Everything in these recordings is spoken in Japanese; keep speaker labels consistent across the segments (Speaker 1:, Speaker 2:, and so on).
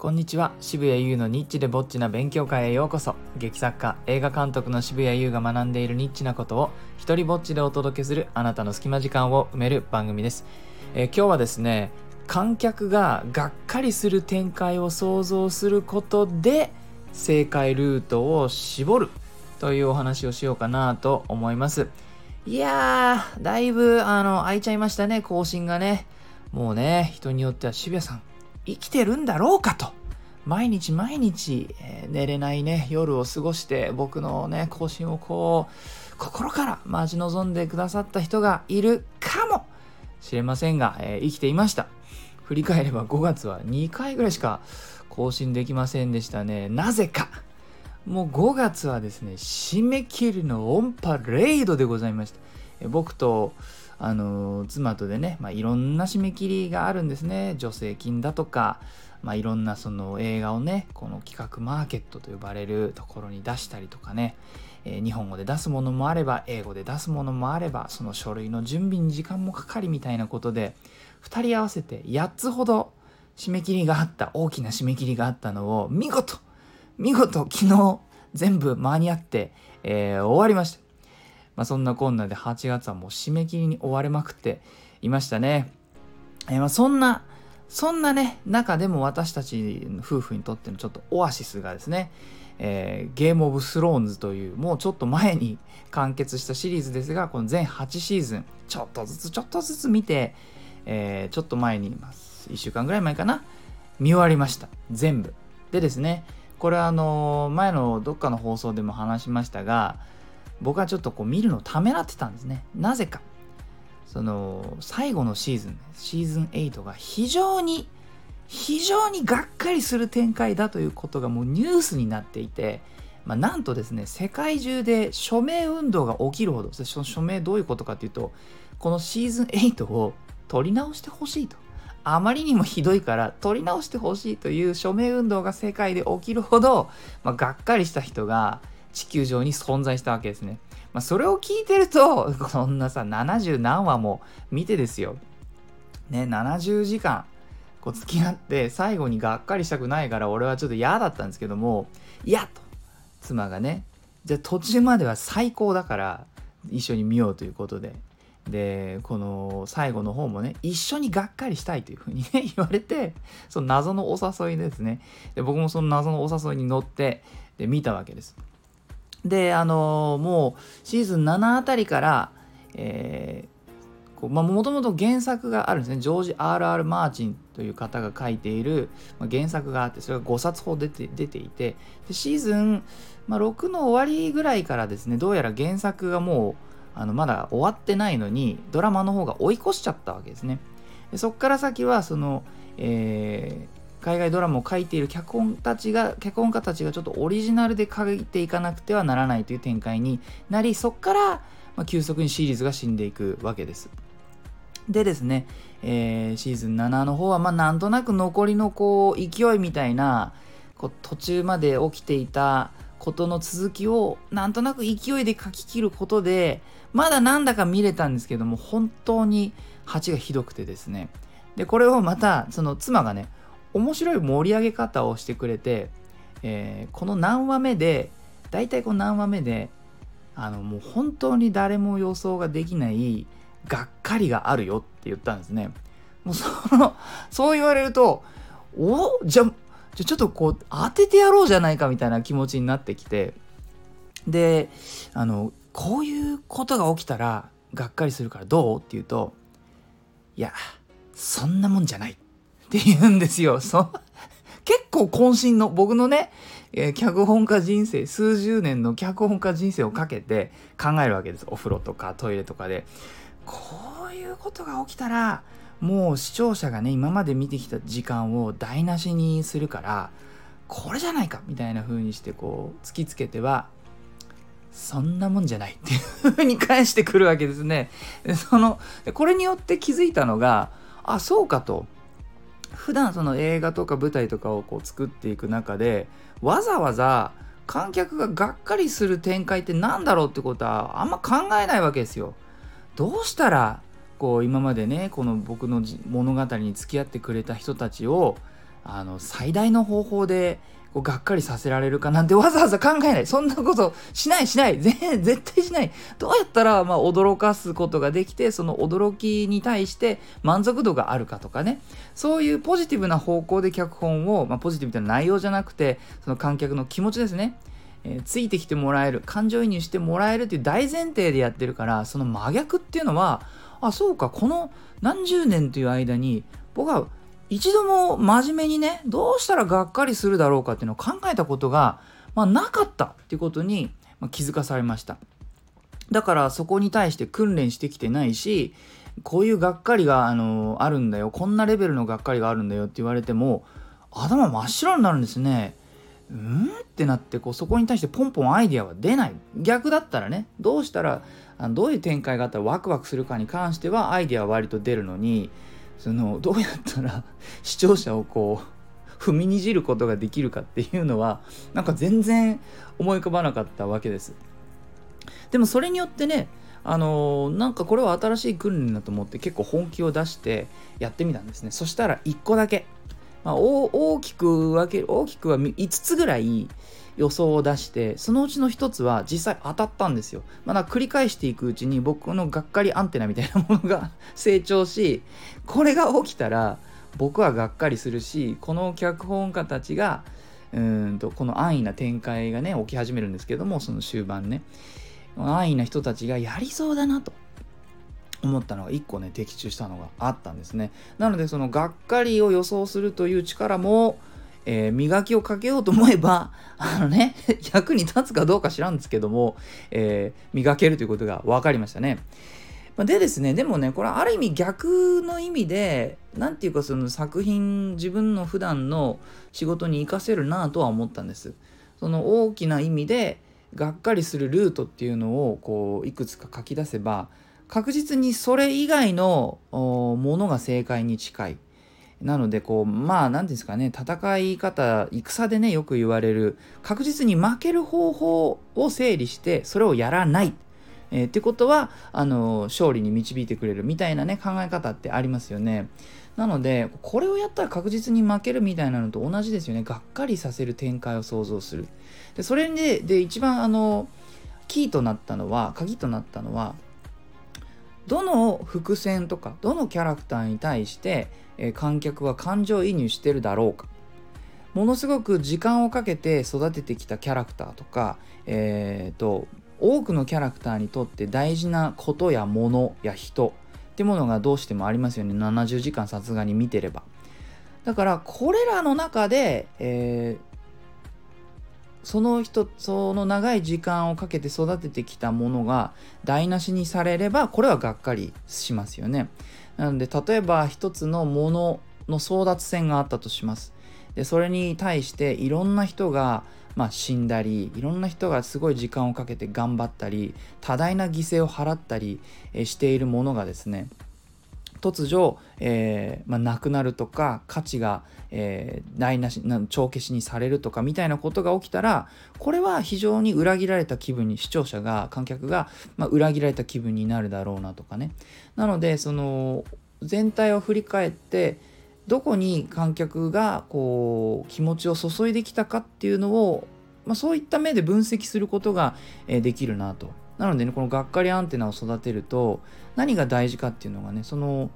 Speaker 1: こんにちは。渋谷優のニッチでぼっちな勉強会へようこそ。劇作家映画監督の渋谷優が学んでいるニッチなことを一人ぼっちでお届けするあなたの隙間時間を埋める番組です、えー今日はですね観客ががっかりする展開を想像することで正解ルートを絞るというお話をしようかなと思います。いやーだいぶあの空いちゃいましたね更新がね。もうね人によっては渋谷さん生きてるんだろうかと。毎日毎日、えー寝れないね。夜を過ごして僕のね更新をこう心から待ち望んでくださった人がいるかも。しれませんが、えー生きていました。振り返れば5月は2回ぐらいしか更新できませんでしたね。なぜか。もう5月はですね締め切りのオンパレードでございました。え僕とあの妻とでね、まあ、いろんな締め切りがあるんですね。助成金だとか、まあ、いろんなその映画をねこの企画マーケットと呼ばれるところに出したりとかね、えー日本語で出すものもあれば英語で出すものもあればその書類の準備に時間もかかりみたいなことで2人合わせて8つほど締め切りがあった大きな締め切りがあったのを見事見事昨日全部間に合って、えー終わりました。まあ、そんなこんなで8月はもう締め切りに追われまくっていましたね。えーまあそんな、そんなね、中でも私たち夫婦にとってのちょっとオアシスがですね、えーゲームオブスローンズというもうちょっと前に完結したシリーズですが、この全8シーズン、ちょっとずつちょっとずつ見て、えーちょっと前に、まあ、1週間ぐらい前かな、見終わりました。全部。でですね、これはあの前のどっかの放送でも話しましたが、僕はちょっとこう見るのをためらってたんですね。なぜか。その最後のシーズン、シーズン8が非常に非常にがっかりする展開だということがもうニュースになっていて、まあ、なんとですね、世界中で署名運動が起きるほど、その署名どういうことかというと、このシーズン8を取り直してほしいと。あまりにもひどいから取り直してほしいという署名運動が世界で起きるほど、まあ、がっかりした人が地球上に存在したわけですね。まあ、それを聞いてると、こんなさ、70何話も見てですよ。ね、70時間、こう付き合って、最後にがっかりしたくないから、俺はちょっと嫌だったんですけども、嫌と、妻がね、じゃあ途中までは最高だから、一緒に見ようということで。で、この最後の方もね、一緒にがっかりしたいというふうにね、言われて、その謎のお誘いですね。で、僕もその謎のお誘いに乗って、で、見たわけです。であのもうシーズン7あたりから、えー、もともと原作があるんですねジョージ・ R.R. マーチンという方が書いている、まあ、原作があってそれが5冊ほど出て出ていてでシーズン、まあ、6の終わりぐらいからですねどうやら原作がもうあのまだ終わってないのにドラマの方が追い越しちゃったわけですねでそこから先はその、えー海外ドラマを書いている脚本たちが脚本家たちがちょっとオリジナルで書いていかなくてはならないという展開になりそこから、ま、急速にシリーズが死んでいくわけです。でですね、えーシーズン7の方はまあなんとなく残りのこう勢いみたいなこう途中まで起きていたことの続きをなんとなく勢いで書き切ることでまだなんだか見れたんですけども本当に蜂がひどくてですねでこれをまたその妻がね面白い盛り上げ方をしてくれて、えーこの何話目で大体この何話目であのもう本当に誰も予想ができないがっかりがあるよって言ったんですね。もうそのそう言われるとおじゃじゃちょっとこう当ててやろうじゃないかみたいな気持ちになってきてであのこういうことが起きたらがっかりするからどうって言うといやそんなもんじゃないっって言うんですよ。そう結構渾身の僕のね、えー脚本家人生数十年の脚本家人生をかけて考えるわけですお風呂とかトイレとかでこういうことが起きたらもう視聴者がね今まで見てきた時間を台無しにするからこれじゃないかみたいな風にしてこう突きつけてはそんなもんじゃないっていう風に返してくるわけですね。そのこれによって気づいたのがあそうかと普段その映画とか舞台とかをこう作っていく中でわざわざ観客ががっかりする展開って何だろうってことはあんま考えないわけですよ。どうしたらこう今までねこの僕の物語に付き合ってくれた人たちをあの最大の方法でこうがっかりさせられるかなんてわざわざ考えない。そんなことしないしない。絶対しない。どうやったらまあ驚かすことができてその驚きに対して満足度があるかとかね。そういうポジティブな方向で脚本を、まあ、ポジティブな内容じゃなくてその観客の気持ちですね。えー、ついてきてもらえる感情移入してもらえるっていう大前提でやってるからその真逆っていうのはあそうかこの何十年という間に僕は一度も真面目にねどうしたらがっかりするだろうかっていうのを考えたことが、まあ、なかったっていうことに、気づかされました。だからそこに対して訓練してきてないしこういうがっかりが、あのあるんだよこんなレベルのがっかりがあるんだよって言われても頭真っ白になるんですね。うんってなってこうそこに対してポンポンアイディアは出ない。逆だったらねどうしたらどういう展開があったらワクワクするかに関してはアイディアは割と出るのにそのどうやったら 視聴者をこう踏みにじることができるかっていうのはなんか全然思い浮かばなかったわけです。でもそれによってねあのー、なんかこれは新しい訓練だと思って結構本気を出してやってみたんですね。そしたら1個だけ。まあ、大きく分ける大きくは5つぐらい予想を出してそのうちの1つは実際当たったんですよ。まだ繰り返していくうちに僕のがっかりアンテナみたいなものが 成長しこれが起きたら僕はがっかりするしこの脚本家たちがうんとこの安易な展開がね起き始めるんですけどもその終盤ね安易な人たちがやりそうだなと思ったのが1個ね的中したのがあったんですね。なのでそのがっかりを予想するという力も、えー、磨きをかけようと思えば あのね役に立つかどうか知らんですけども、えー、磨けるということが分かりましたね。でですねでもねこれある意味逆の意味で何て言うかその作品自分の普段の仕事に活かせるなとは思ったんです。その大きな意味でがっかりするルートっていうのをこういくつか書き出せば確実にそれ以外のものが正解に近い。なので、こう、まあ、何ですかね、戦い方、戦でね、よく言われる、確実に負ける方法を整理して、それをやらない。えー、ってことは、あの、勝利に導いてくれるみたいなね、考え方ってありますよね。なので、これをやったら確実に負けるみたいなのと同じですよね。がっかりさせる展開を想像する。で、それで、で、一番、あの、キーとなったのは、鍵となったのは、どの伏線とかどのキャラクターに対して、え、観客は感情移入してるだろうか。ものすごく時間をかけて育ててきたキャラクターとか、えーと、多くのキャラクターにとって大事なことやものや人ってものがどうしてもありますよね。70時間さすがに見てれば。だからこれらの中で、えー、その人その長い時間をかけて育ててきたものが台無しにされればこれはがっかりしますよね。なので例えば一つのものの争奪戦があったとします。でそれに対していろんな人がまあ、死んだりいろんな人がすごい時間をかけて頑張ったり多大な犠牲を払ったりしているものがですね突如、えーまあ、なくなるとか価値が、えー、台無し帳消しにされるとかみたいなことが起きたらこれは非常に裏切られた気分に視聴者が観客が、まあ、裏切られた気分になるだろうなとかね。なのでその全体を振り返ってどこに観客がこう気持ちを注いできたかっていうのを、まあ、そういった目で分析することができるなと。なのでねこのがっかりアンテナを育てると何が大事かっていうのがねその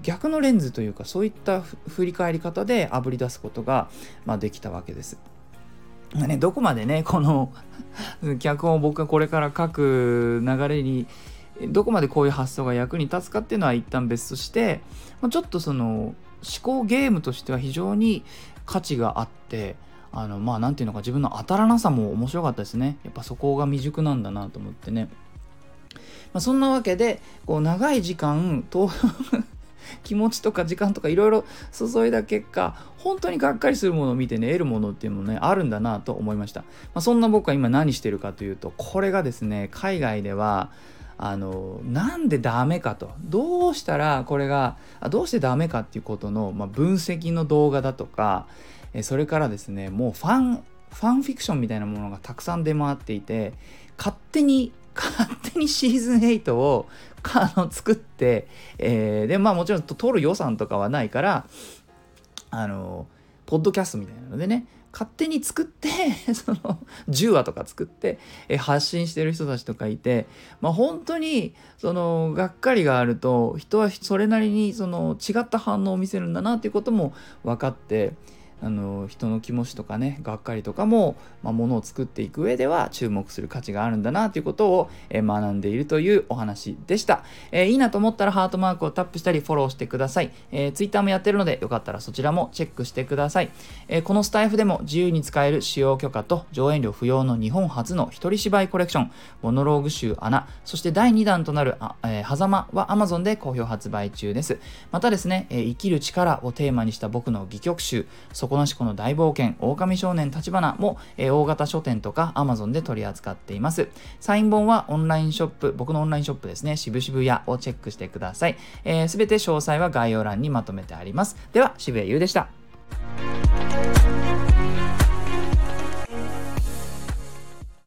Speaker 1: 逆のレンズというかそういった振り返り方であぶり出すことが、まあ、できたわけです。ね、どこまでねこの脚本を僕がこれから書く流れにどこまでこういう発想が役に立つかっていうのは一旦別として、まあ、ちょっとその思考ゲームとしては非常に価値があってあのまあ何て言うのか自分の当たらなさも面白かったですね。やっぱそこが未熟なんだなと思ってね、まあ、そんなわけでこう長い時間と気持ちとか時間とかいろいろ注いだ結果本当にがっかりするものを見てね得るものっていうのもねあるんだなと思いました、まあ、そんな僕は今何してるかというとこれがですね海外ではあのなんでダメかと。どうしたらこれがどうしてダメかっていうことの、まあ、分析の動画だとかそれからですねもうファンファンフィクションみたいなものがたくさん出回っていて勝手に 勝手にシーズン8をあの作って、えー、でまあもちろん撮る予算とかはないからあのポッドキャストみたいなのでね勝手に作って その10話とか作って発信してる人たちとかいて、まあ、本当にそのがっかりがあると人はそれなりにその違った反応を見せるんだなっていうことも分かってあの人の気持ちとかねがっかりとかも、まあ、ものを作っていく上では注目する価値があるんだなということを、え学んでいるというお話でした、えー、いいなと思ったらハートマークをタップしたりフォローしてください、えー、Twitter もやってるのでよかったらそちらもチェックしてください、えー、このスタイフでも自由に使える使用許可と上演料不要の日本初の一人芝居コレクションモノローグ集穴そして第2弾となるあ、えー、狭間は Amazon で好評発売中です。またですね、え生きる力をテーマにした僕の戯曲集そ底なしこの大冒険、狼少年立花も、えー、大型書店とか Amazon で取り扱っています。サイン本はオンラインショップ、僕のオンラインショップですね、渋々屋をチェックしてください。す、えー、て詳細は概要欄にまとめてあります。では、渋谷優でした。